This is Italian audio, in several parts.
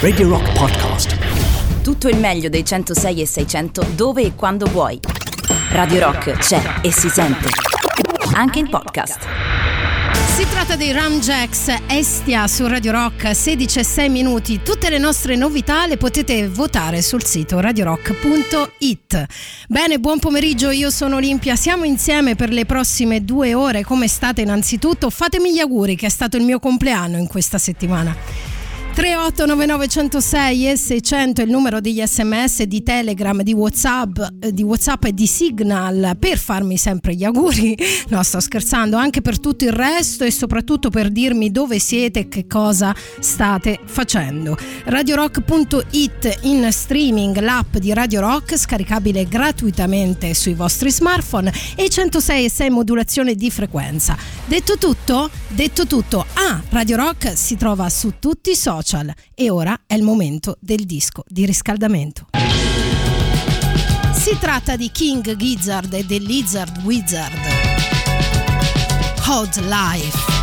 Radio Rock Podcast. Tutto il meglio dei 106 e 600 dove e quando vuoi. Radio Rock c'è e si sente. Anche in podcast. Si tratta dei Ramjacks Estia su Radio Rock 16 e 6 minuti. Tutte le nostre novità le potete votare sul sito radiorock.it. Bene, buon pomeriggio, io sono Olimpia. Siamo insieme per le prossime due ore. Come state innanzitutto? Fatemi gli auguri che è stato il mio compleanno in questa settimana. 3899 e 600 è il numero degli sms di telegram di whatsapp, eh, di whatsapp e di signal per farmi sempre gli auguri. No sto scherzando anche per tutto il resto e soprattutto per dirmi dove siete e che cosa state facendo. Radiorock.it in streaming l'app di Radio Rock scaricabile gratuitamente sui vostri smartphone e 106 e 6 modulazione di frequenza. Detto tutto detto tutto ah Radio Rock si trova su tutti i social social e ora è il momento del disco di riscaldamento. Si tratta di King Gizzard e The Lizard Wizard. Hot Life.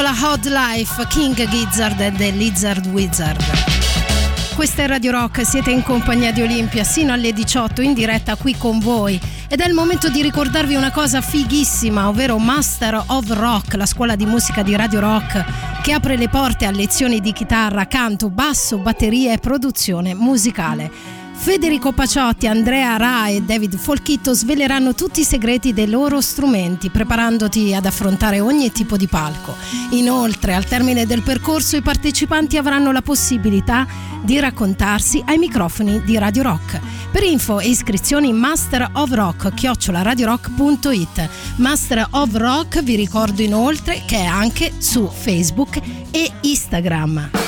La Hot Life, King Gizzard e The Lizard Wizard. Questa è Radio Rock, siete in compagnia di Olimpia sino alle 18 in diretta qui con voi ed è il momento di ricordarvi una cosa fighissima, ovvero Master of Rock, la scuola di musica di Radio Rock che apre le porte a lezioni di chitarra, canto, basso, batteria e produzione musicale. Federico Paciotti, Andrea Ra e David Folchitto sveleranno tutti i segreti dei loro strumenti, preparandoti ad affrontare ogni tipo di palco. Inoltre, al termine del percorso, i partecipanti avranno la possibilità di raccontarsi ai microfoni di Radio Rock. Per info e iscrizioni Master of Rock chiocciolaradiorock.it Master of Rock vi ricordo inoltre che è anche su Facebook e Instagram.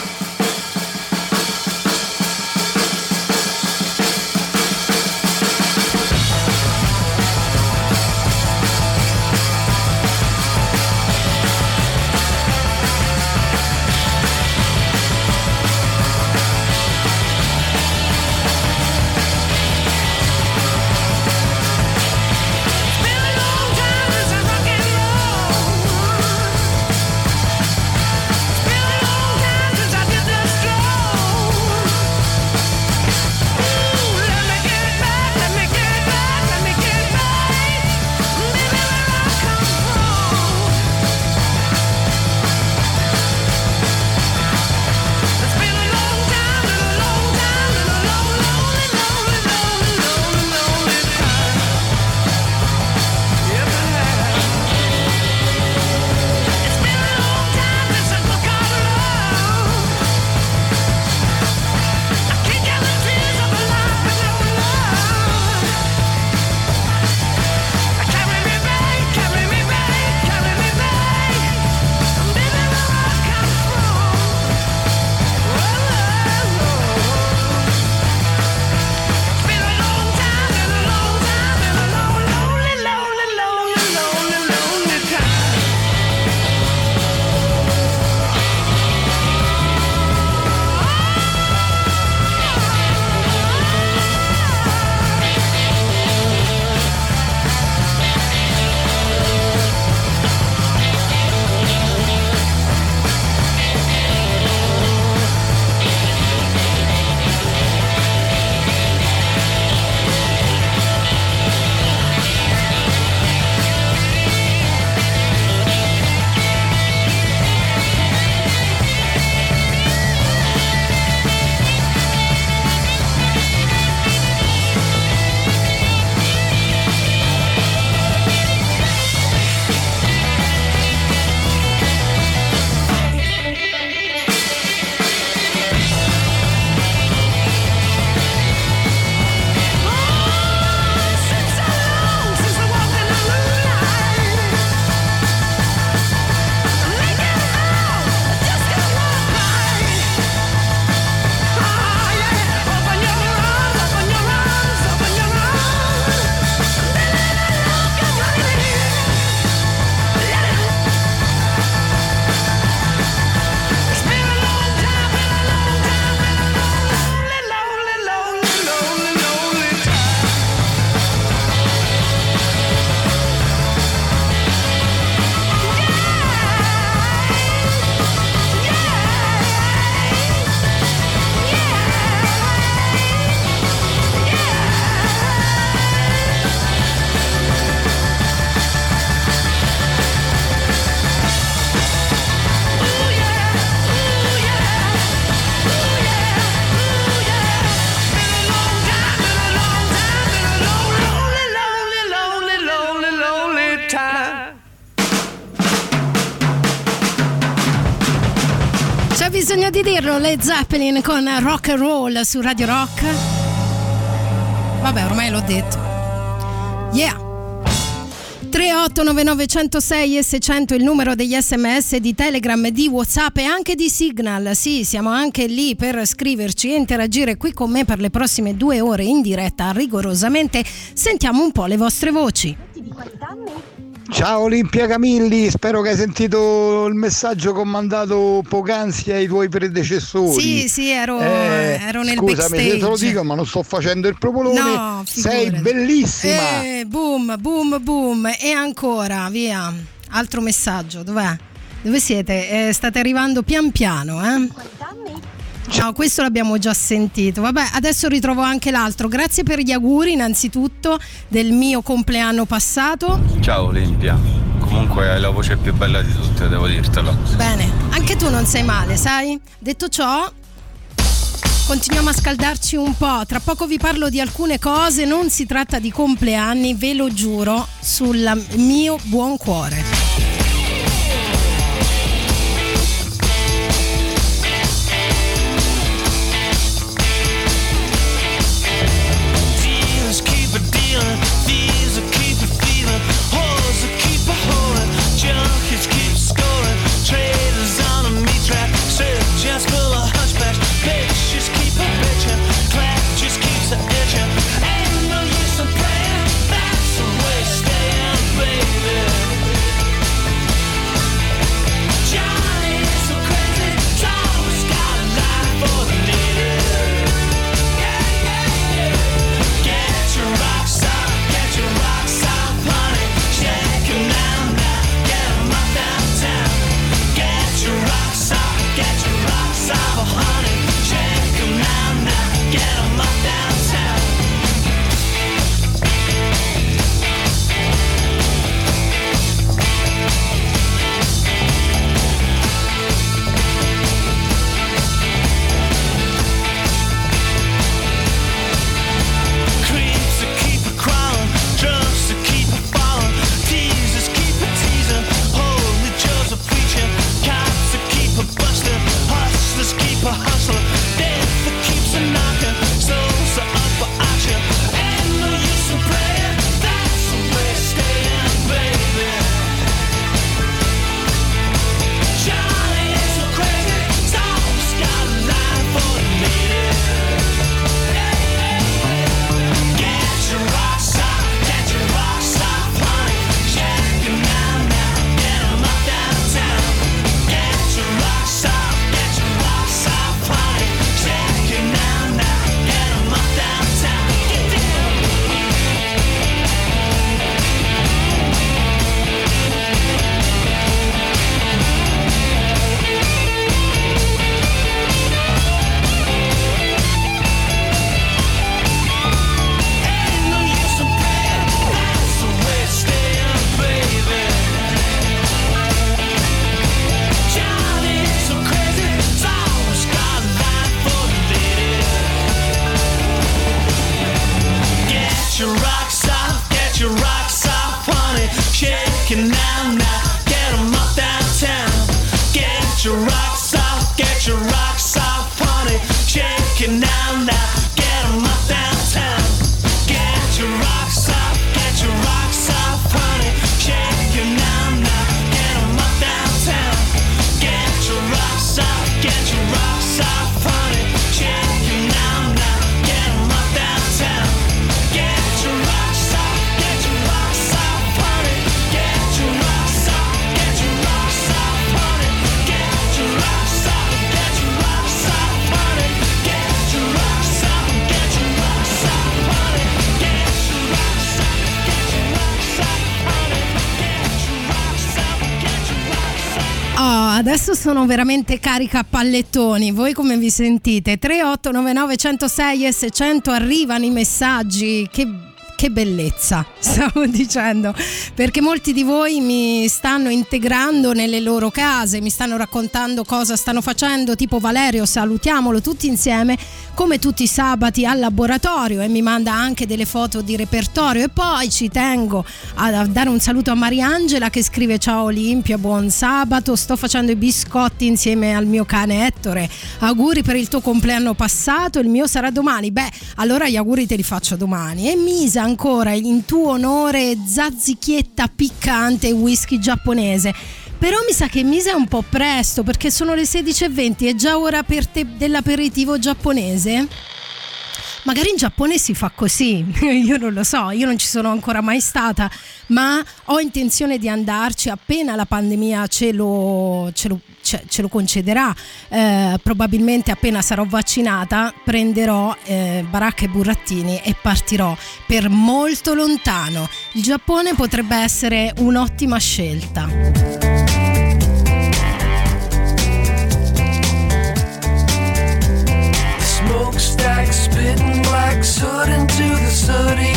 Led Zeppelin con rock and roll su Radio Rock. Vabbè, ormai l'ho detto. Yeah. 3899106 e 600 il numero degli sms di Telegram, di Whatsapp e anche di Signal. Sì, siamo anche lì per scriverci e interagire qui con me per le prossime due ore in diretta rigorosamente. Sentiamo un po' le vostre voci. Ciao Olimpia Camilli, spero che hai sentito il messaggio che ho mandato poc'anzi ai tuoi predecessori. Sì, sì, ero, eh, ero nel scusami backstage. Scusami se te lo dico, ma non sto facendo il propolone. No, Sei bellissima. Eh, boom, boom, boom. E ancora, via. Altro messaggio, dov'è? Dove siete? Eh, state arrivando pian piano, eh? No, questo l'abbiamo già sentito. Vabbè, adesso ritrovo anche l'altro. Grazie per gli auguri, innanzitutto, del mio compleanno passato. Ciao Olimpia. Comunque hai la voce più bella di tutte, devo dirtelo. Bene, anche tu non sei male, sai? Detto ciò, continuiamo a scaldarci un po'. Tra poco vi parlo di alcune cose, non si tratta di compleanni, ve lo giuro, sul mio buon cuore. Adesso sono veramente carica a pallettoni. Voi come vi sentite? 3899 106 e 600 arrivano i messaggi. Che che bellezza, stavo dicendo, perché molti di voi mi stanno integrando nelle loro case, mi stanno raccontando cosa stanno facendo, tipo Valerio, salutiamolo tutti insieme, come tutti i sabati al laboratorio e mi manda anche delle foto di repertorio. E poi ci tengo a dare un saluto a Mariangela che scrive ciao Olimpia, buon sabato, sto facendo i biscotti insieme al mio cane Ettore, auguri per il tuo compleanno passato, il mio sarà domani, beh allora gli auguri te li faccio domani. E Misa ancora in tuo onore zazzichietta piccante whisky giapponese. Però mi sa che Misa è un po' presto perché sono le 16.20 e già ora per te dell'aperitivo giapponese? Magari in Giappone si fa così, io non lo so, io non ci sono ancora mai stata, ma ho intenzione di andarci appena la pandemia ce lo, ce lo, ce, ce lo concederà. Eh, probabilmente appena sarò vaccinata prenderò eh, baracca e burattini e partirò per molto lontano. Il Giappone potrebbe essere un'ottima scelta. Smokestack spitting black soot into the sooty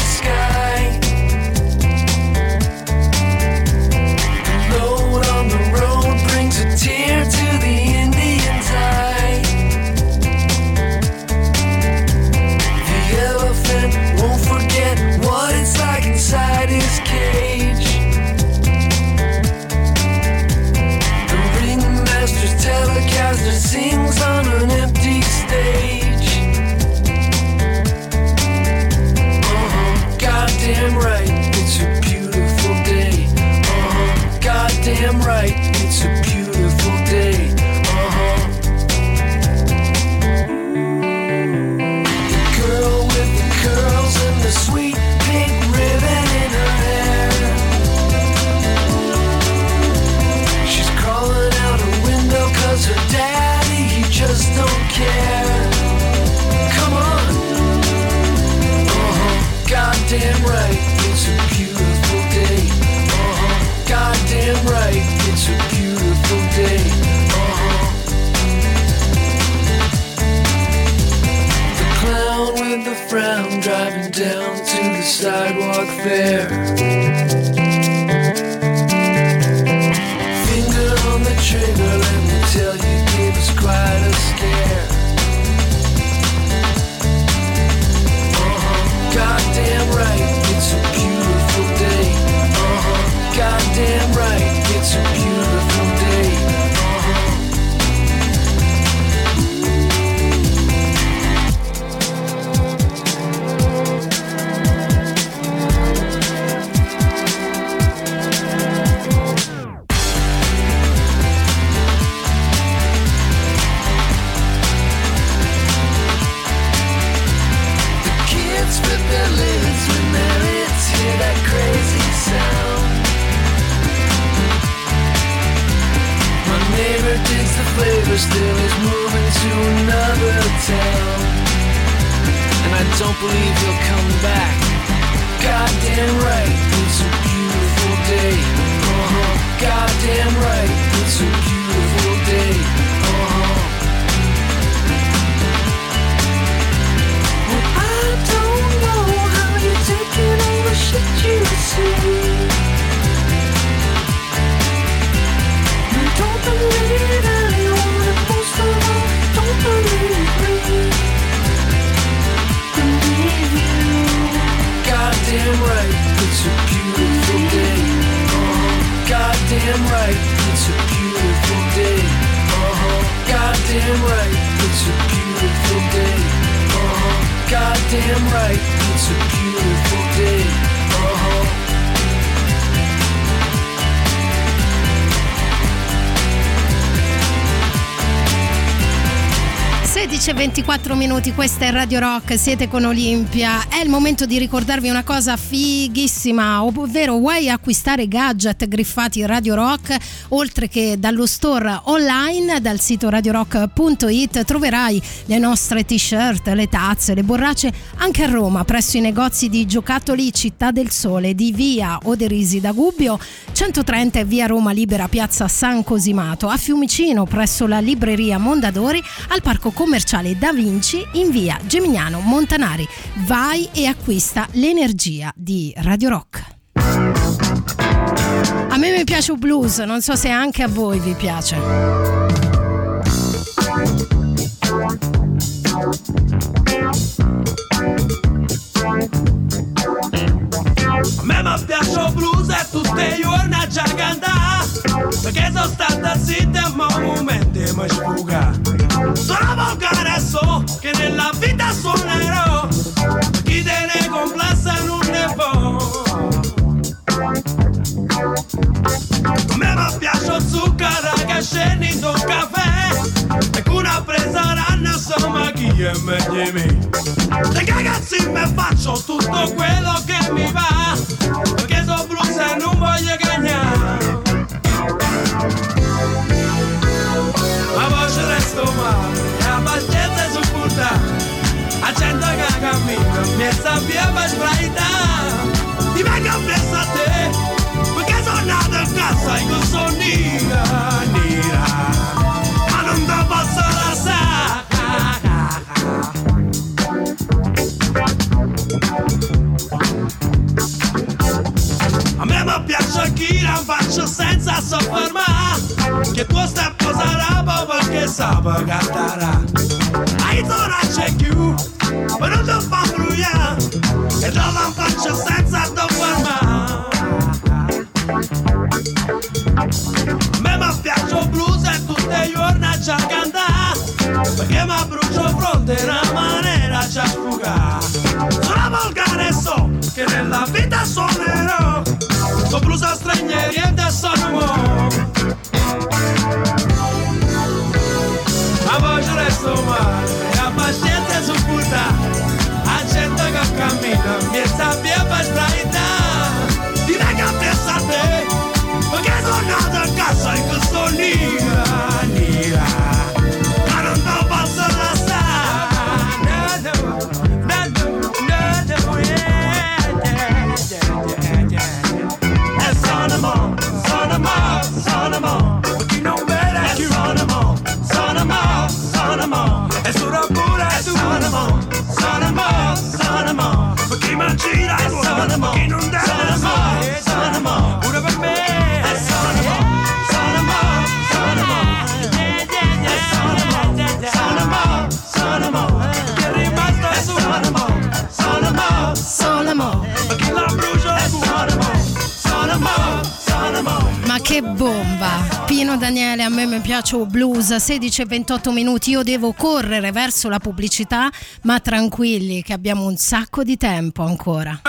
Goddamn right, it's a beautiful day. Uh-huh. Goddamn right, it's a beautiful day. Uh-huh. The clown with the frown driving down to the sidewalk fair. benvenuti, questa è Radio Rock, siete con Olimpia. È il momento di ricordarvi una cosa fighissima, ovvero vuoi acquistare gadget griffati Radio Rock? oltre che dallo store online, dal sito radiorock.it troverai le nostre t-shirt, le tazze, le borracce anche a Roma presso i negozi di giocattoli Città del Sole di Via Oderisi da Gubbio, 130 e Via Roma Libera Piazza San Cosimato, a Fiumicino presso la libreria Mondadori, al parco commerciale Da Vinci in Via Geminiano Montanari. Vai e acquista l'energia di Radio Rock. A me mi piace il blues, non so se anche a voi vi piace. A me mi piace il blues. 16 e 28 minuti, io devo correre verso la pubblicità, ma tranquilli che abbiamo un sacco di tempo ancora.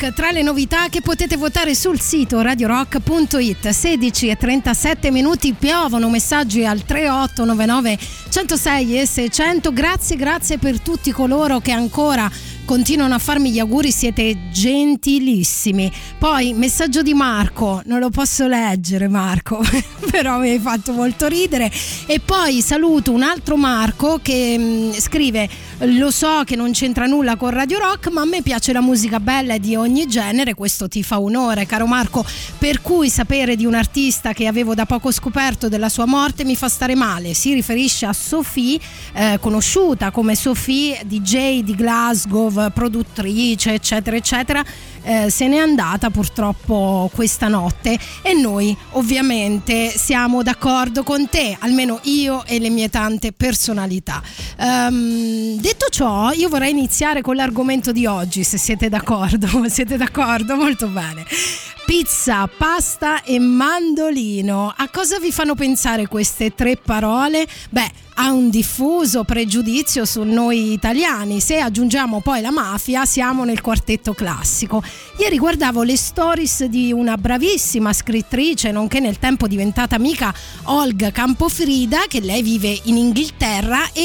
Rock, tra le novità che potete votare sul sito radiorock.it. 16 e 37 minuti piovono messaggi al 3899 106 e 600. Grazie, grazie per tutti coloro che ancora continuano a farmi gli auguri, siete gentilissimi. Poi messaggio di Marco, non lo posso leggere Marco, però mi hai fatto molto ridere. E poi saluto un altro Marco che mh, scrive, lo so che non c'entra nulla con Radio Rock, ma a me piace la musica bella di ogni genere, questo ti fa onore caro Marco, per cui sapere di un artista che avevo da poco scoperto della sua morte mi fa stare male. Si riferisce a Sophie, eh, conosciuta come Sophie, DJ di Glasgow, produttrice, eccetera, eccetera. Eh, se n'è andata purtroppo questa notte e noi ovviamente siamo d'accordo con te, almeno io e le mie tante personalità. Ehm, detto ciò, io vorrei iniziare con l'argomento di oggi, se siete d'accordo. Siete d'accordo? Molto bene. Pizza, pasta e mandolino. A cosa vi fanno pensare queste tre parole? Beh, ha un diffuso pregiudizio su noi italiani. Se aggiungiamo poi la mafia, siamo nel quartetto classico. Ieri guardavo le stories di una bravissima scrittrice, nonché nel tempo diventata amica Olga Campofrida, che lei vive in Inghilterra e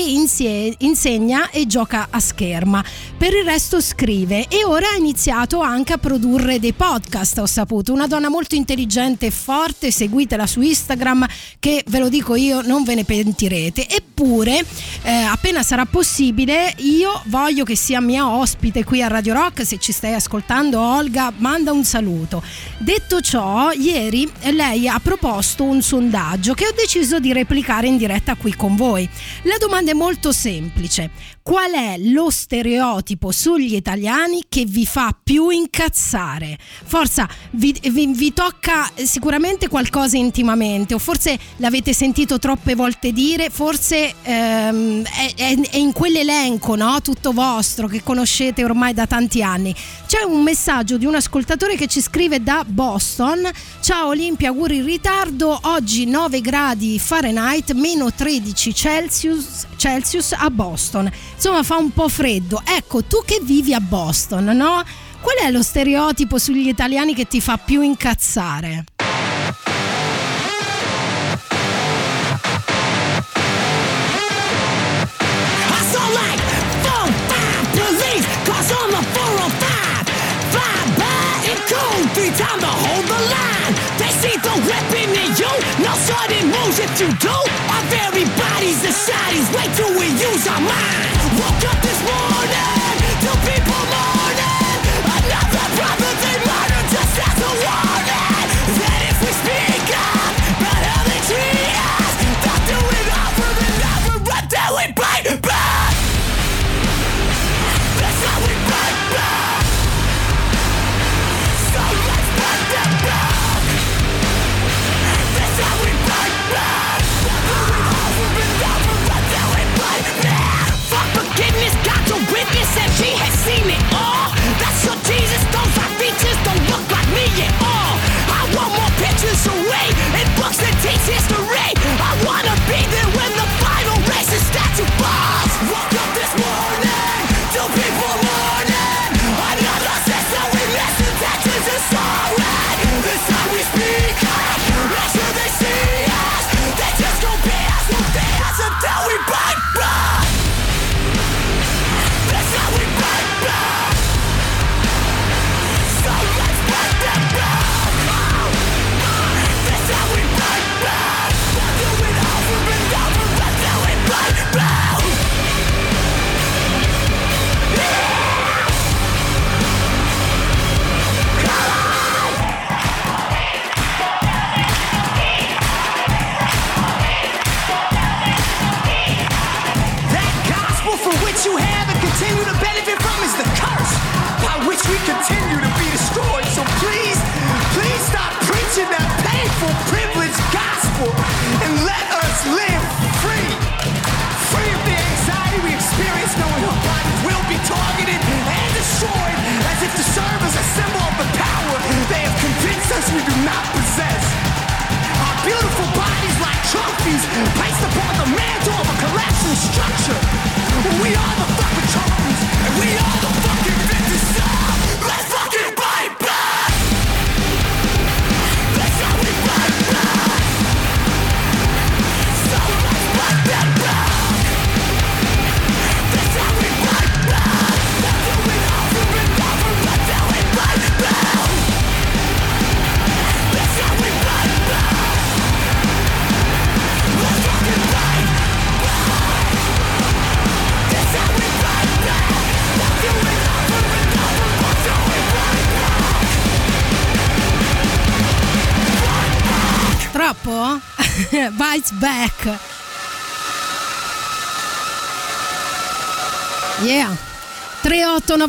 insegna e gioca a scherma. Per il resto scrive e ora ha iniziato anche a produrre dei podcast, ho saputo. Una donna molto intelligente e forte, seguitela su Instagram che ve lo dico io, non ve ne pentirete. Eppure, eh, appena sarà possibile, io voglio che sia mia ospite qui a Radio Rock. Se ci stai ascoltando, Olga, manda un saluto. Detto ciò, ieri lei ha proposto un sondaggio che ho deciso di replicare in diretta qui con voi. La domanda è molto semplice. Qual è lo stereotipo sugli italiani che vi fa più incazzare? Forza, vi, vi- vi tocca sicuramente qualcosa intimamente, o forse l'avete sentito troppe volte dire, forse ehm, è, è- è in quell'elenco, no? Tutto vostro, che conoscete ormai da tanti anni. C'è un messaggio di un ascoltatore che ci scrive da Boston. Ciao Olimpia, auguri in ritardo. Oggi 9 gradi Fahrenheit, meno 13 Celsius, Celsius a Boston insomma fa un po' freddo. Ecco, tu che vivi a Boston, no? Qual è lo stereotipo sugli italiani che ti fa più incazzare? Three to hold the line. They see the weapon. No sudden moves if you do. Our very bodies decide, wait till we use our mind. Woke up this morning, two people mourning. Another brother they murdered just as a warning. A witness, and she has seen it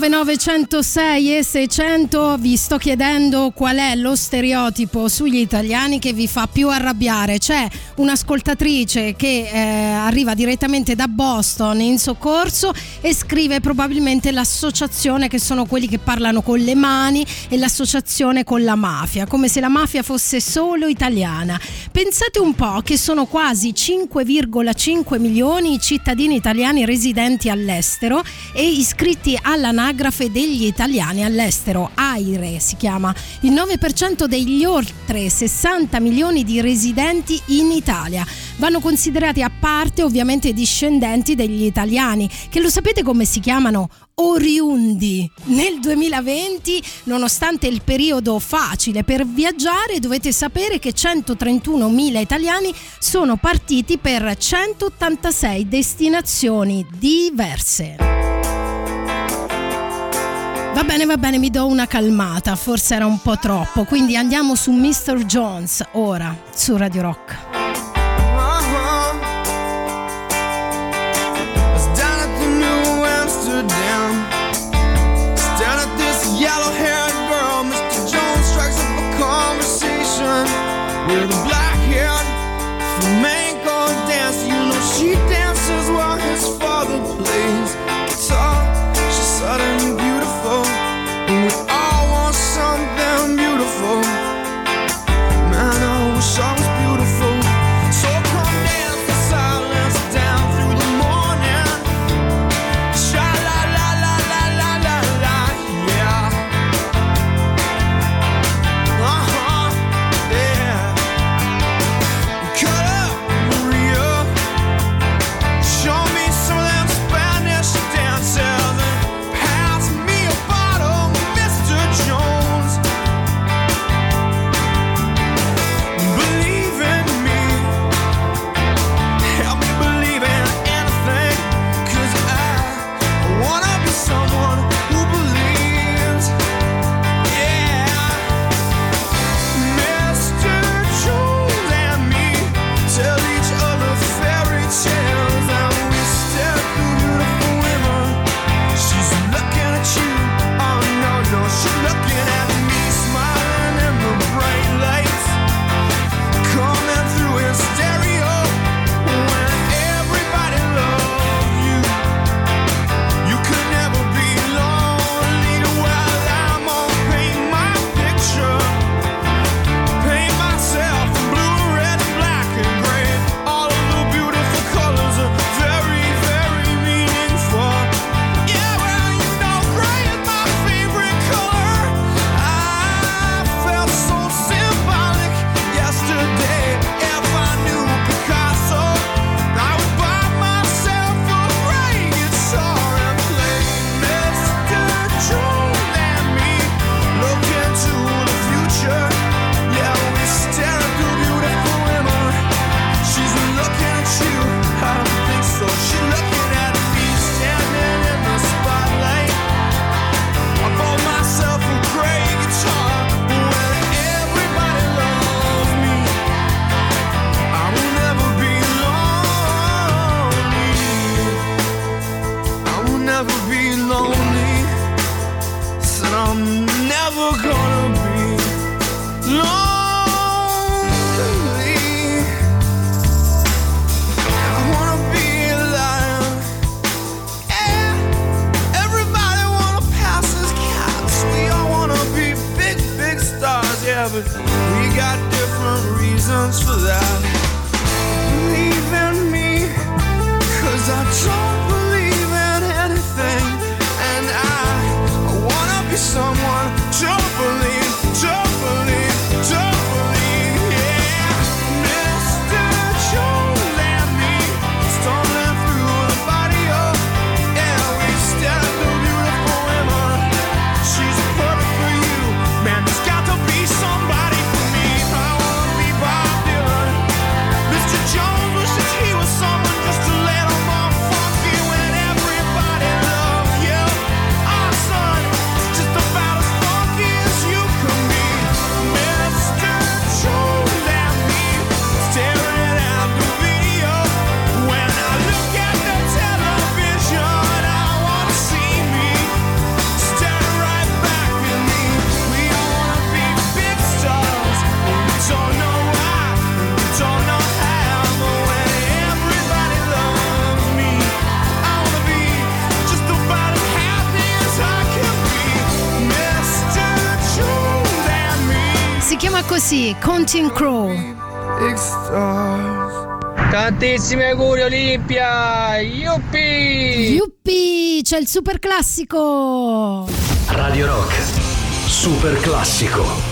3899 106 e 600 vi sto chiedendo qual è lo stereotipo sugli italiani che vi fa più arrabbiare. C'è un'ascoltatrice che eh, arriva direttamente da Boston in soccorso e scrive probabilmente l'associazione che sono quelli che parlano con le mani e l'associazione con la mafia, come se la mafia fosse solo italiana. Pensate un po' che sono quasi 5,5 milioni i cittadini italiani residenti all'estero e iscritti all'anagrafe degli italiani all'estero, AIRE si chiama, il 9% degli oltre 60 milioni di residenti in Italia. Vanno considerati a parte ovviamente i discendenti degli italiani, che lo sapete come si chiamano? Oriundi. Nel 2020, nonostante il periodo facile per viaggiare, dovete sapere che 131.000 italiani sono partiti per 186 destinazioni diverse. Va bene, va bene, mi do una calmata, forse era un po' troppo, quindi andiamo su Mr. Jones ora su Radio Rock. Counting Crow. Tantissimi auguri Olimpia! Yuppie! Yuppie! C'è il super classico! Radio Rock, super classico!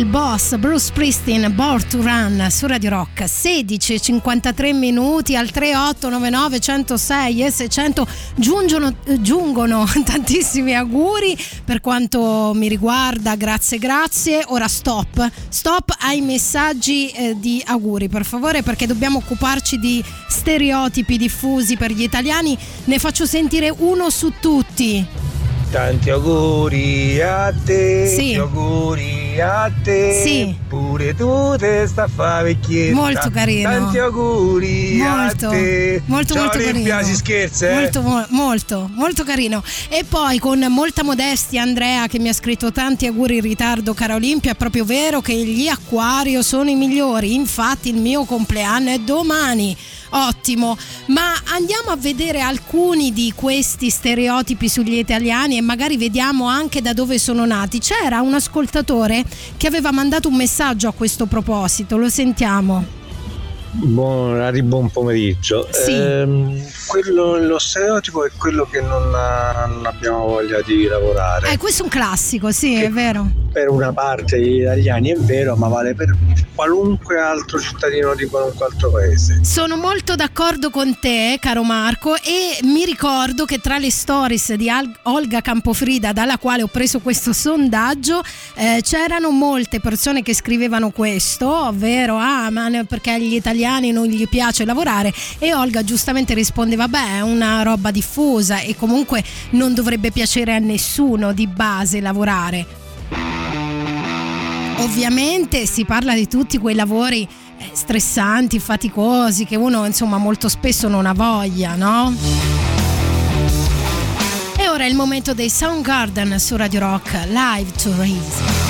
Il boss Bruce Springsteen Born to Run su Radio Rock. 16 53 minuti al 3899 106 e 600 giungono, giungono tantissimi auguri per quanto mi riguarda. Grazie grazie. Ora stop. Stop ai messaggi eh, di auguri per favore perché dobbiamo occuparci di stereotipi diffusi per gli italiani. Ne faccio sentire uno su tutti Tanti auguri a te, Sì. tanti auguri a te. Sì. Pure tu te sta a fa vecchietta. Molto carino. Tanti auguri molto, a te. molto, Ciao molto Olimpia, carino. si scherza, eh? Molto, mo- molto, molto carino. E poi con molta modestia Andrea che mi ha scritto tanti auguri in ritardo, cara Olimpia. È proprio vero che gli Acquario sono i migliori. Infatti, il mio compleanno è domani. Ottimo, ma andiamo a vedere alcuni di questi stereotipi sugli italiani e magari vediamo anche da dove sono nati. C'era un ascoltatore che aveva mandato un messaggio a questo proposito, lo sentiamo. Buon, Ari, buon pomeriggio. Sì. Ehm, quello, lo stereotipo è quello che non, ha- non abbiamo voglia di lavorare. Eh, questo è un classico, sì, è vero. Per una parte degli italiani è vero, ma vale per qualunque altro cittadino di qualunque altro paese. Sono molto d'accordo con te, caro Marco, e mi ricordo che tra le stories di Al- Olga Campofrida, dalla quale ho preso questo sondaggio, eh, c'erano molte persone che scrivevano questo, ovvero ah, ma perché agli italiani non gli piace lavorare e Olga giustamente rispondeva beh, è una roba diffusa e comunque non dovrebbe piacere a nessuno di base lavorare. Ovviamente si parla di tutti quei lavori eh, stressanti, faticosi, che uno insomma molto spesso non ha voglia, no? E ora è il momento dei Soundgarden su Radio Rock, live to raise.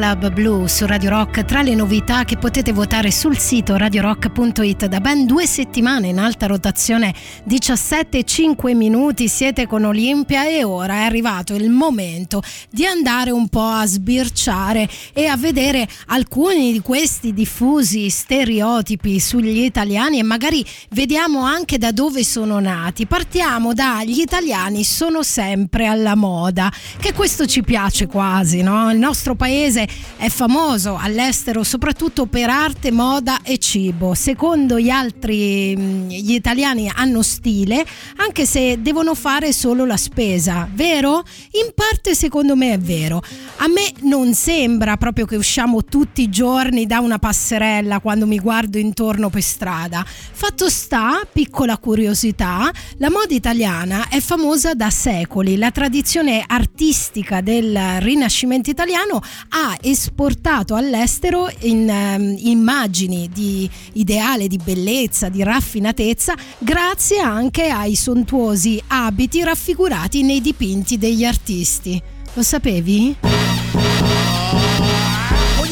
Club Blue su Radio Rock tra le novità che potete votare sul sito radiorock.it da ben due settimane in alta rotazione 17-5 minuti siete con Olimpia e ora è arrivato il momento di andare un po' a sbirciare e a vedere alcuni di questi diffusi stereotipi sugli italiani e magari vediamo anche da dove sono nati partiamo dagli italiani sono sempre alla moda che questo ci piace quasi no? il nostro paese è famoso all'estero soprattutto per arte, moda e cibo. Secondo gli altri, mm, gli italiani hanno stile, anche se devono fare solo la spesa, vero? In parte secondo me è vero. A me non sembra proprio che usciamo tutti i giorni da una passerella quando mi guardo intorno per strada. Fatto sta, piccola curiosità, la moda italiana è famosa da secoli. La tradizione artistica del Rinascimento italiano ha esportato all'estero in, um, immagini di ideale, di bellezza, di raffinatezza, grazie anche ai sontuosi abiti raffigurati nei dipinti degli artisti. Lo sapevi?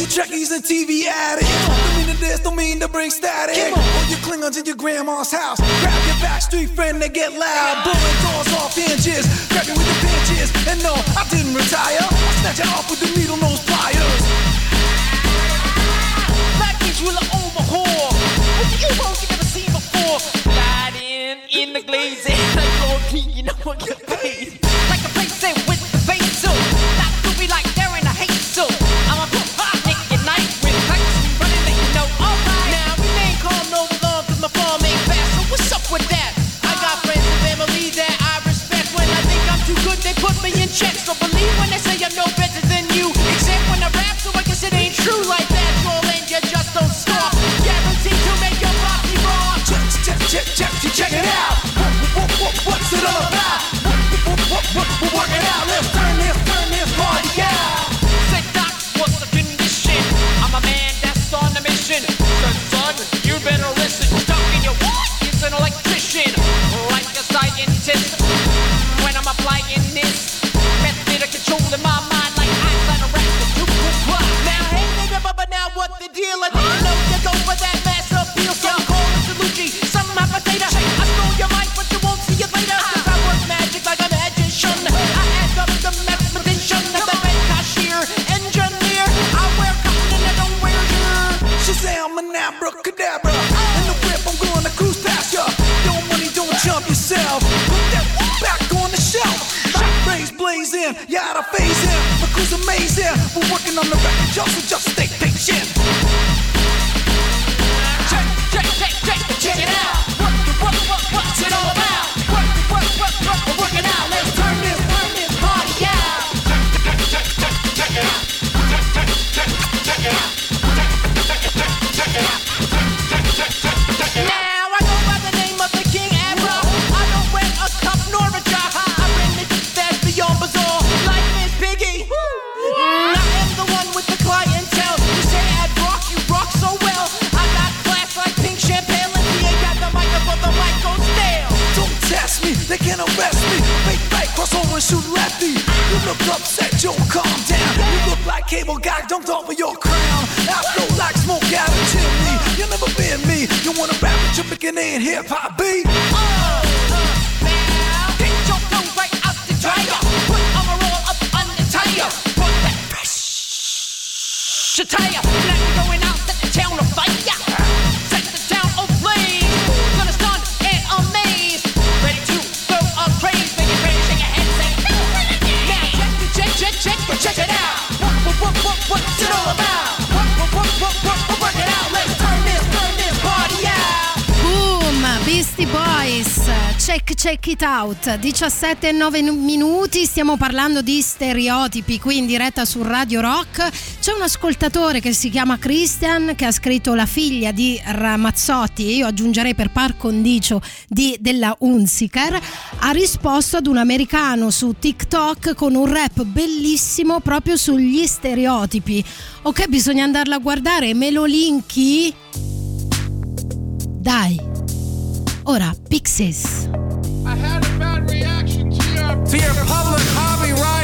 You trekkies and TV addicts. Don't mean to this, don't mean to bring static. All you Klingons in your grandma's house. Grab your backstreet friend, they get loud. Blowing doors off hinges. Grab you with the pinches And no, I didn't retire. I snatch it off with the needle nose pliers. Black kids will overhaul With the U-boats you never seen before. Sliding in the glazing Like Lord King, you know what get paid put me in check So believe when they say I'm no better we're working on the record, y'all, so just stay in hip hop. Check it out, 17 e 9 minuti, stiamo parlando di stereotipi qui in diretta su Radio Rock. C'è un ascoltatore che si chiama Christian che ha scritto la figlia di Ramazzotti, io aggiungerei per par condicio di, della Unziker, ha risposto ad un americano su TikTok con un rap bellissimo proprio sugli stereotipi. Ok, bisogna andarla a guardare, me lo linki? Dai. Ora, Pixies. I had a bad reaction to your To your public hobby riding.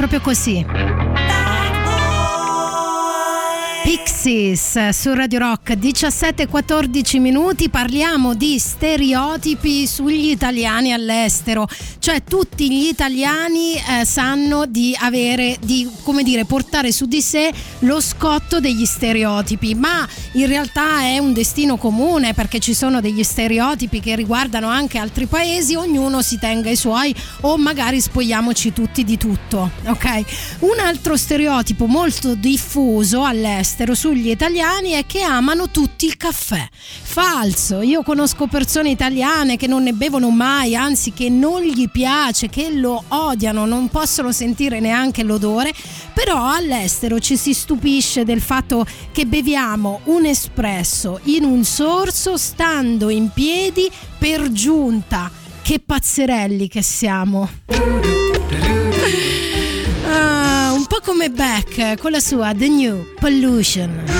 Proprio così. Pixies su Radio Rock 17-14 minuti. Parliamo di stereotipi sugli italiani all'estero. Cioè tutti gli italiani eh, sanno di avere di come dire portare su di sé lo scotto degli stereotipi. Ma in realtà è un destino comune perché ci sono degli stereotipi che riguardano anche altri paesi. Ognuno si tenga i suoi o magari spogliamoci tutti di tutto ok? Un altro stereotipo molto diffuso all'estero sugli italiani è che amano tutti il caffè. Falso, io conosco persone italiane che non ne bevono mai, anzi che non gli piace, che lo odiano, non possono sentire neanche l'odore, però all'estero ci si stupisce del fatto che beviamo un espresso in un sorso stando in piedi per giunta. Che pazzerelli che siamo. Ah, un po' come Beck con la sua The New Pollution.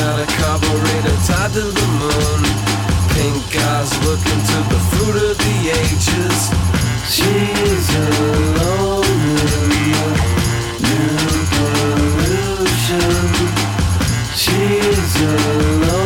Got a carburetor tied to the moon. Pink eyes looking to the fruit of the ages. She's alone in the new pollution. She's alone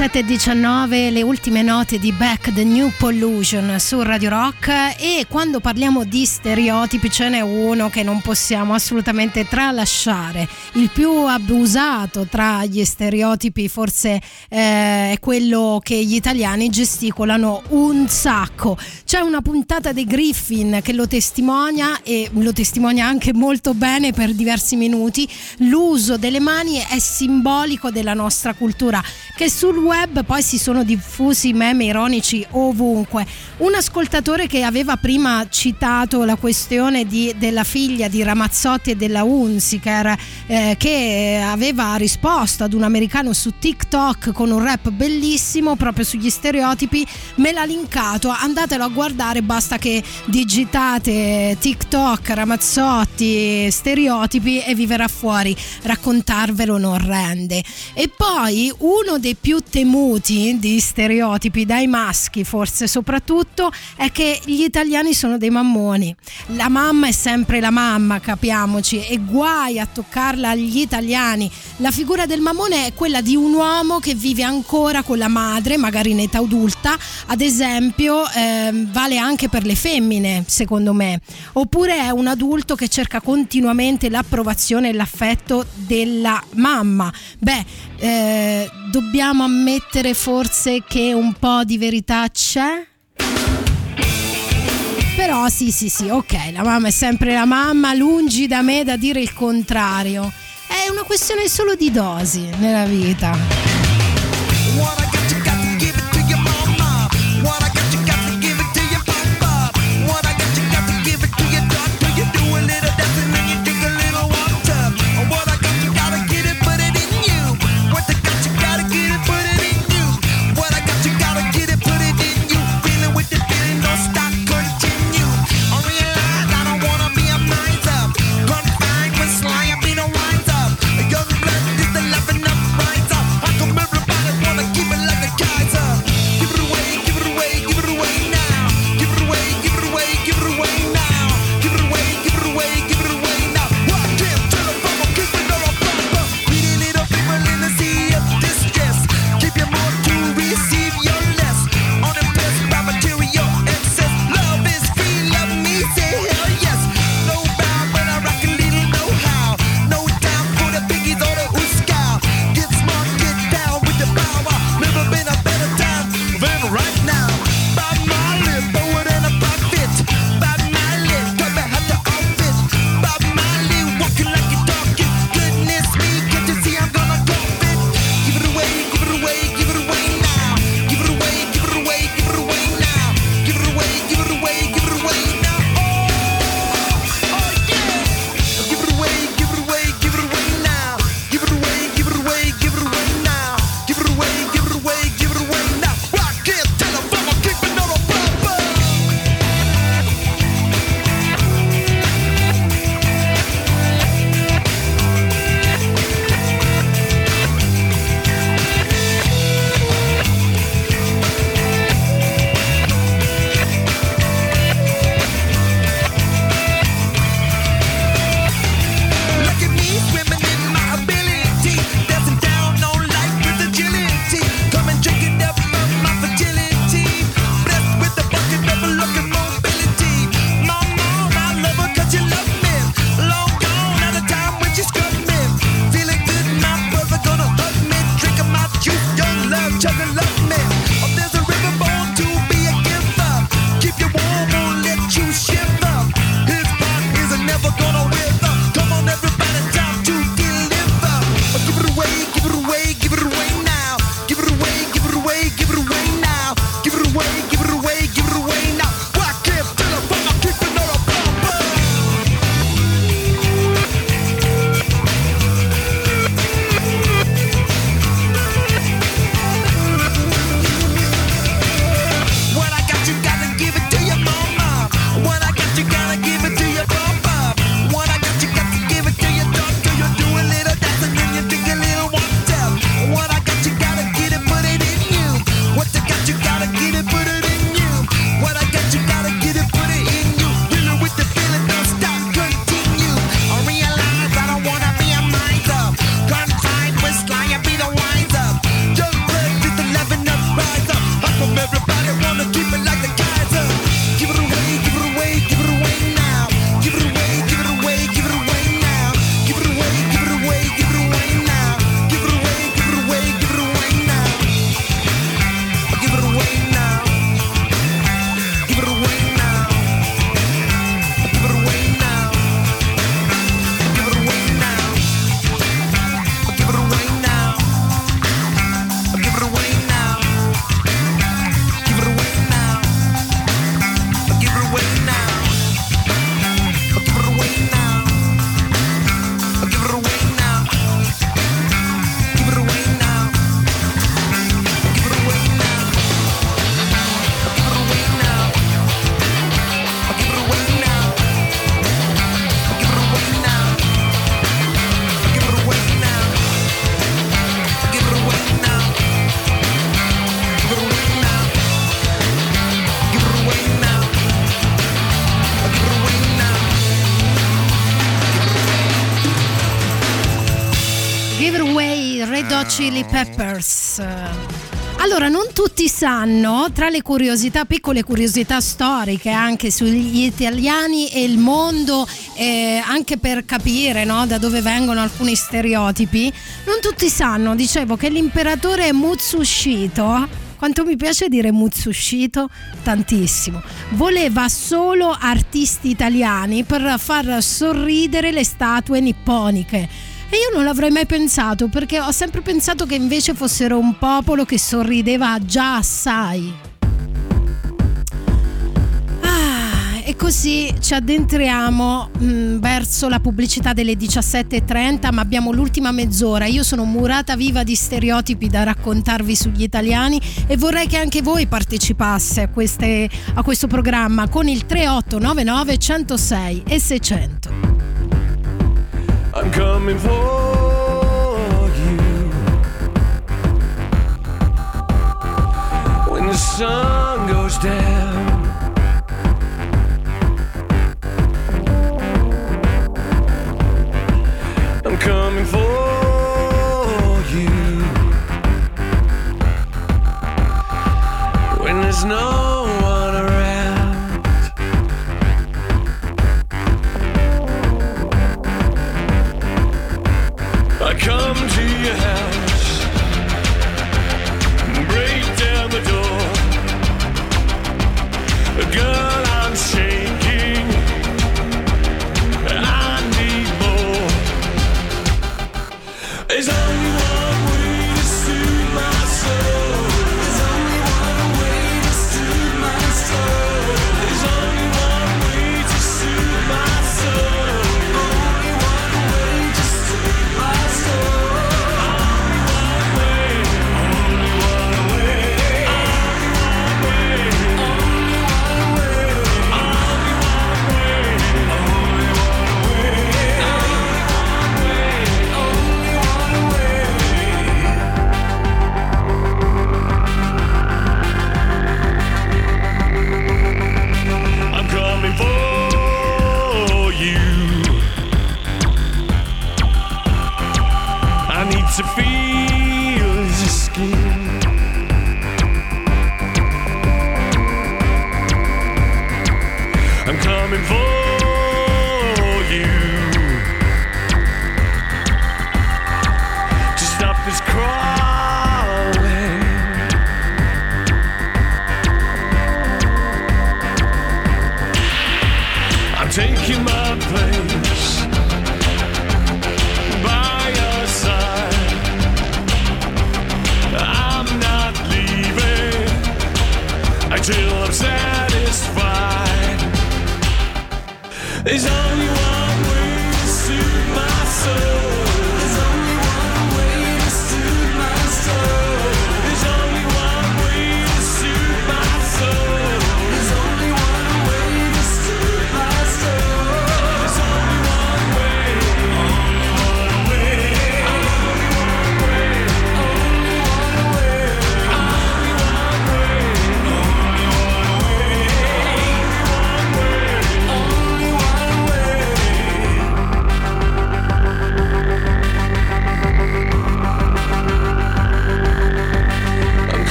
17.19 le ultime note di Back the New Pollution su Radio Rock e quando parliamo di stereotipi ce n'è uno che non possiamo assolutamente tralasciare. Il più abusato tra gli stereotipi forse eh, è quello che gli italiani gesticolano un sacco. C'è una puntata dei Griffin che lo testimonia e lo testimonia anche molto bene per diversi minuti. L'uso delle mani è simbolico della nostra cultura che sul web poi si sono diffusi meme ironici ovunque. Un ascoltatore che aveva prima citato la questione di, della figlia di Ramazzotti e della Unziker eh, che aveva risposto ad un americano su TikTok con un rap bellissimo proprio sugli stereotipi, me l'ha linkato, andatelo a guardare, basta che digitate TikTok, Ramazzotti, stereotipi e vi verrà fuori, raccontarvelo non rende. E poi uno dei più temuti di stereotipi dai maschi forse soprattutto è che gli italiani sono dei mammoni. La mamma è sempre la mamma capiamoci e guai a toccarla agli italiani. La figura del mammone è quella di un uomo che vive ancora con la madre magari in età adulta ad esempio ehm, vale anche per le femmine secondo me. Oppure è un adulto che cerca continuamente l'approvazione e l'affetto della mamma. Beh eh, dobbiamo ammettere forse che un po' di verità c'è? Però sì, sì, sì, ok, la mamma è sempre la mamma, lungi da me da dire il contrario. È una questione solo di dosi nella vita. Peppers. Allora, non tutti sanno, tra le curiosità, piccole curiosità storiche anche sugli italiani e il mondo, eh, anche per capire no, da dove vengono alcuni stereotipi, non tutti sanno, dicevo, che l'imperatore Mutsushito, quanto mi piace dire Mutsushito, tantissimo, voleva solo artisti italiani per far sorridere le statue nipponiche. E io non l'avrei mai pensato perché ho sempre pensato che invece fossero un popolo che sorrideva già assai. Ah, e così ci addentriamo mh, verso la pubblicità delle 17.30, ma abbiamo l'ultima mezz'ora. Io sono murata viva di stereotipi da raccontarvi sugli italiani e vorrei che anche voi partecipasse a, queste, a questo programma con il 3899 106 e 600. I'm coming for you. When the sun goes down. I'm coming for you. When there's no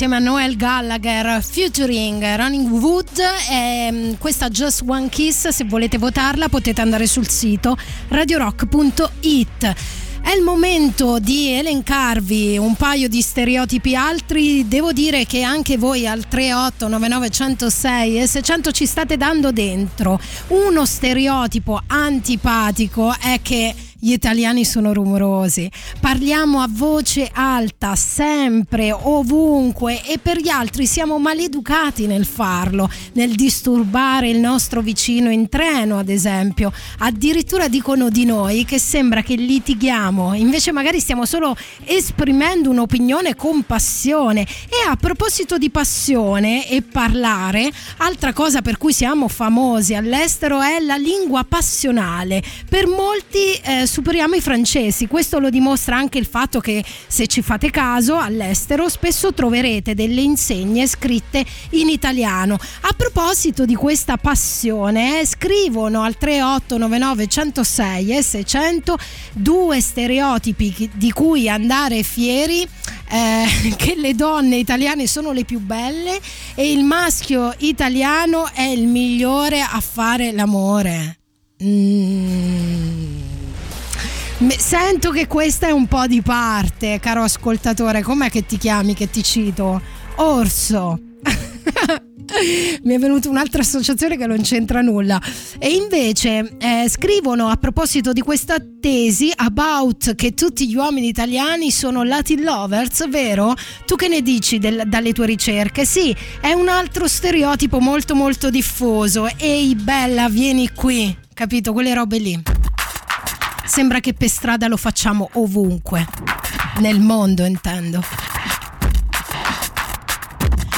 insieme a Noel Gallagher featuring Running Wood e mm, questa Just One Kiss se volete votarla potete andare sul sito radiorock.it è il momento di elencarvi un paio di stereotipi altri. Devo dire che anche voi al 3899106 e 600 ci state dando dentro. Uno stereotipo antipatico è che gli italiani sono rumorosi. Parliamo a voce alta, sempre, ovunque e per gli altri siamo maleducati nel farlo, nel disturbare il nostro vicino in treno, ad esempio. Addirittura dicono di noi che sembra che litighiamo, invece magari stiamo solo esprimendo un'opinione con passione. E a proposito di passione e parlare, altra cosa per cui siamo famosi all'estero è la lingua passionale. Per molti eh, superiamo i francesi. Questo lo dimostra anche il fatto che se ci fate caso all'estero spesso troverete delle insegne scritte in italiano. A proposito di questa passione, eh, scrivono al 3899 106 e 600 due stereotipi di cui andare fieri. Eh, che le donne italiane sono le più belle e il maschio italiano è il migliore a fare l'amore. Mm. Sento che questa è un po' di parte, caro ascoltatore. Com'è che ti chiami che ti cito? Orso. Mi è venuta un'altra associazione che non c'entra nulla. E invece eh, scrivono a proposito di questa tesi about che tutti gli uomini italiani sono Latin lovers, vero? Tu che ne dici del- dalle tue ricerche? Sì, è un altro stereotipo molto molto diffuso. Ehi bella, vieni qui, capito? Quelle robe lì. Sembra che per strada lo facciamo ovunque. Nel mondo, intendo.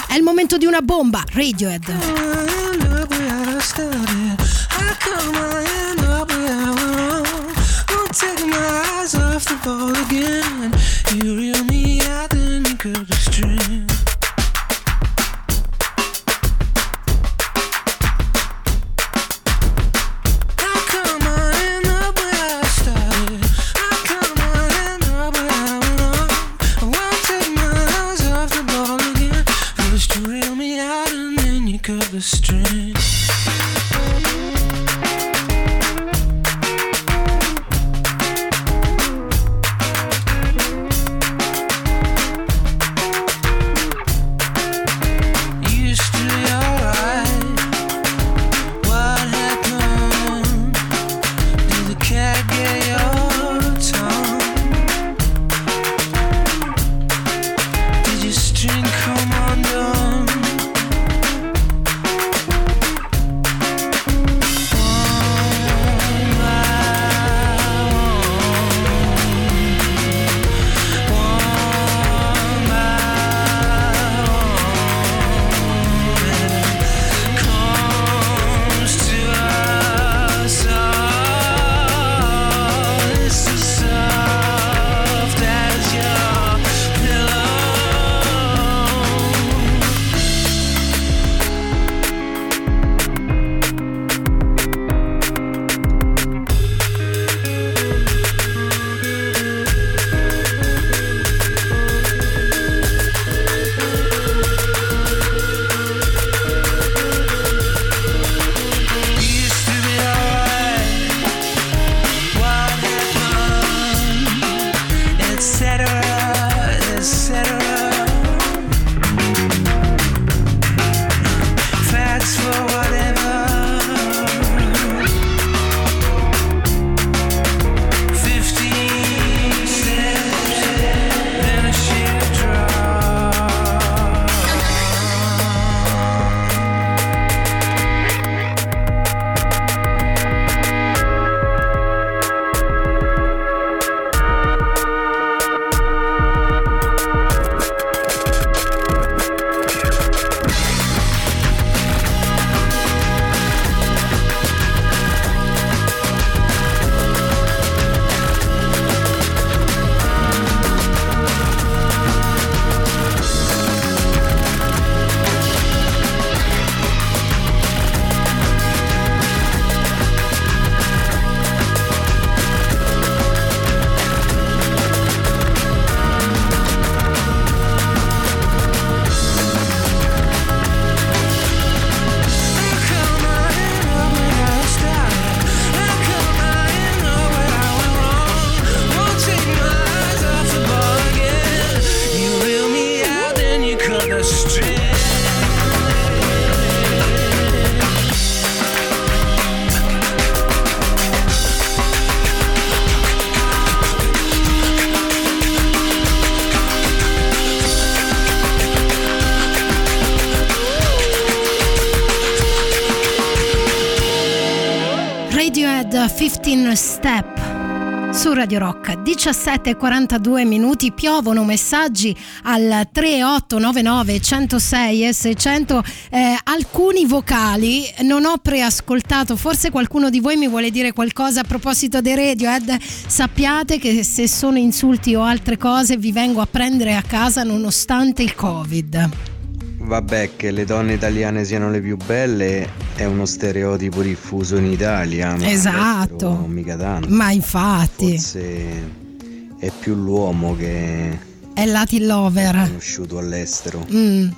È il momento di una bomba, Radiohead. Take my eyes off the ball again. You reel me out, then you the string. The string. Radio Rock. 17 e 42 minuti piovono messaggi al 3899 106 e 600 eh, alcuni vocali non ho preascoltato forse qualcuno di voi mi vuole dire qualcosa a proposito dei Radiohead sappiate che se sono insulti o altre cose vi vengo a prendere a casa nonostante il covid Vabbè, che le donne italiane siano le più belle è uno stereotipo diffuso in Italia. ma Esatto. Mica tanto. ma infatti Forse è più l'uomo che è Latin lover è conosciuto all'estero, Mm.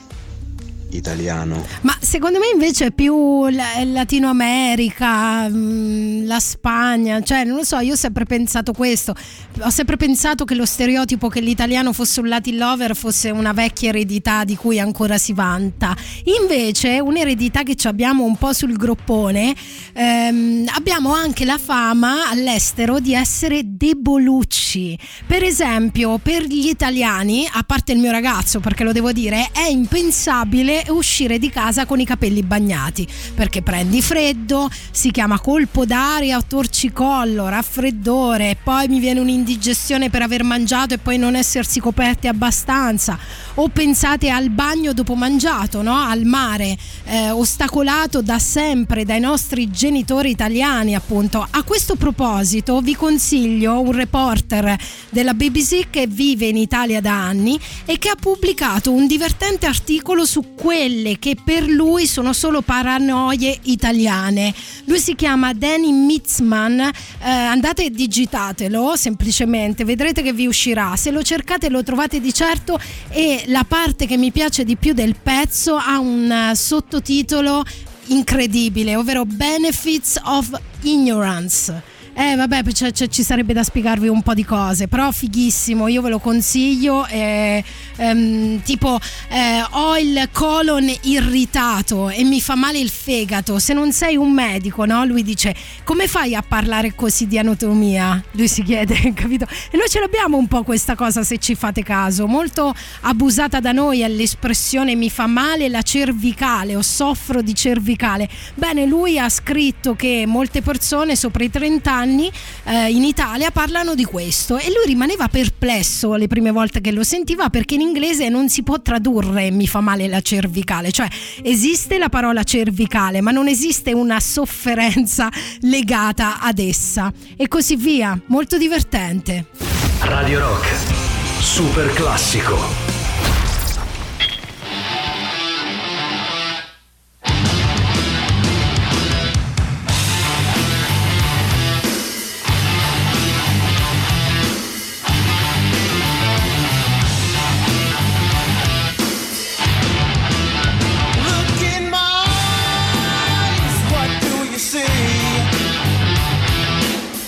Italiano. Ma secondo me invece è più la- Latino America, mm, la Spagna, cioè non lo so, io ho sempre pensato questo, ho sempre pensato che lo stereotipo che l'italiano fosse un Latin lover fosse una vecchia eredità di cui ancora si vanta. Invece un'eredità che ci abbiamo un po' sul groppone, ehm, abbiamo anche la fama all'estero di essere debolucci. Per esempio, per gli italiani, a parte il mio ragazzo, perché lo devo dire, è impensabile uscire di casa con i capelli bagnati, perché prendi freddo, si chiama colpo d'aria, torcicollo, raffreddore, poi mi viene un'indigestione per aver mangiato e poi non essersi coperti abbastanza. O pensate al bagno dopo mangiato, no? al mare, eh, ostacolato da sempre dai nostri genitori italiani, appunto. A questo proposito vi consiglio un reporter della BBC che vive in Italia da anni e che ha pubblicato un divertente articolo su quelle che per lui sono solo paranoie italiane. Lui si chiama Danny Mitzman, eh, andate e digitatelo semplicemente, vedrete che vi uscirà. Se lo cercate lo trovate di certo e la parte che mi piace di più del pezzo ha un eh, sottotitolo incredibile, ovvero Benefits of Ignorance. Eh vabbè, c'è- c'è- ci sarebbe da spiegarvi un po' di cose, però fighissimo, io ve lo consiglio. eh, ehm, tipo, eh, ho il colon irritato e mi fa male il fegato. Se non sei un medico, no? Lui dice, come fai a parlare così di anatomia? Lui si chiede, capito? E noi ce l'abbiamo un po' questa cosa, se ci fate caso. Molto abusata da noi è l'espressione mi fa male la cervicale o soffro di cervicale. Bene, lui ha scritto che molte persone sopra i 30 anni eh, in Italia parlano di questo. E lui rimaneva perplesso le prime volte che lo sentiva perché in inglese non si può tradurre mi fa male la cervicale, cioè esiste la parola cervicale ma non esiste una sofferenza legata ad essa. E così via, molto divertente. Radio Rock, super classico.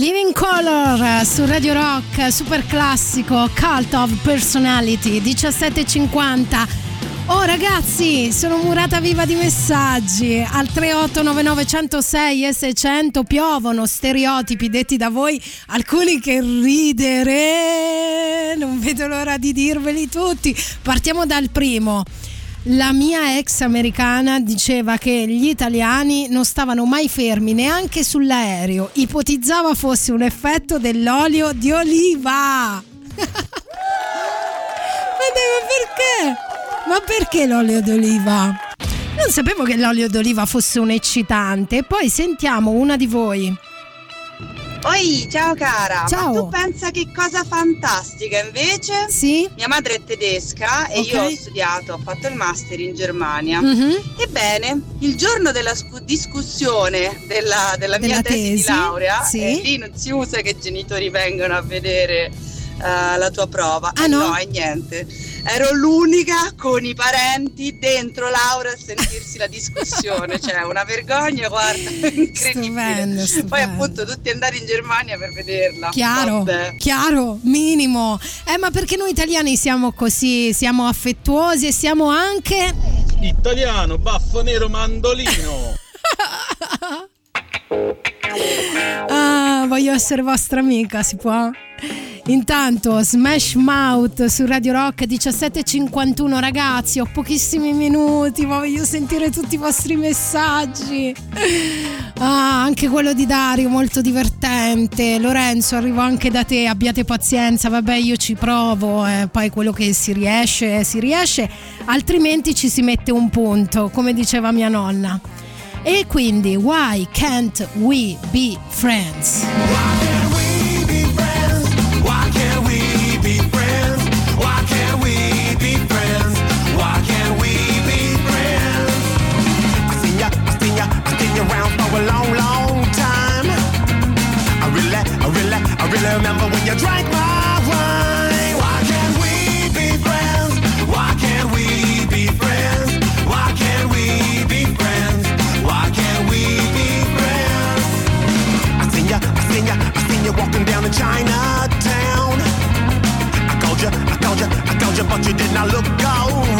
Living Color eh, su Radio Rock, super classico, Cult of Personality, 17.50. Oh ragazzi, sono murata viva di messaggi. Al 3899 106 e 600 piovono stereotipi detti da voi, alcuni che ridere. Non vedo l'ora di dirveli tutti. Partiamo dal primo. La mia ex americana diceva che gli italiani non stavano mai fermi neanche sull'aereo, ipotizzava fosse un effetto dell'olio di oliva. Ma perché? Ma perché l'olio d'oliva? Non sapevo che l'olio d'oliva fosse un eccitante. Poi sentiamo una di voi. Oi, ciao cara. Ciao. Ma tu pensa che cosa fantastica invece? Sì. Mia madre è tedesca e Ok. io ho studiato, ho fatto il master in Germania. Mhm. Ebbene, il giorno della scu- discussione della, della mia Della tesi, di tesi, laurea, sì. eh, lì non si usa che i genitori vengano a vedere eh, la tua prova. Ah, no? e niente. Ero l'unica con i parenti dentro Laura a sentirsi la discussione, cioè una vergogna, guarda, incredibile. Stupendo, Poi stupendo. appunto tutti andati in Germania per vederla. Chiaro, Vabbè. chiaro, minimo. Eh, ma perché noi italiani siamo così, siamo affettuosi e siamo anche Italiano, baffo nero, mandolino. Ah, voglio essere vostra amica, si può? Intanto Smash Mouth su Radio Rock 17.51 ragazzi, ho pochissimi minuti, ma voglio sentire tutti i vostri messaggi. Ah, anche quello di Dario, molto divertente. Lorenzo, arrivo anche da te, abbiate pazienza, vabbè io ci provo, eh, poi quello che si riesce, si riesce, altrimenti ci si mette un punto, come diceva mia nonna. E quindi, why can't we be friends? but you did not look out.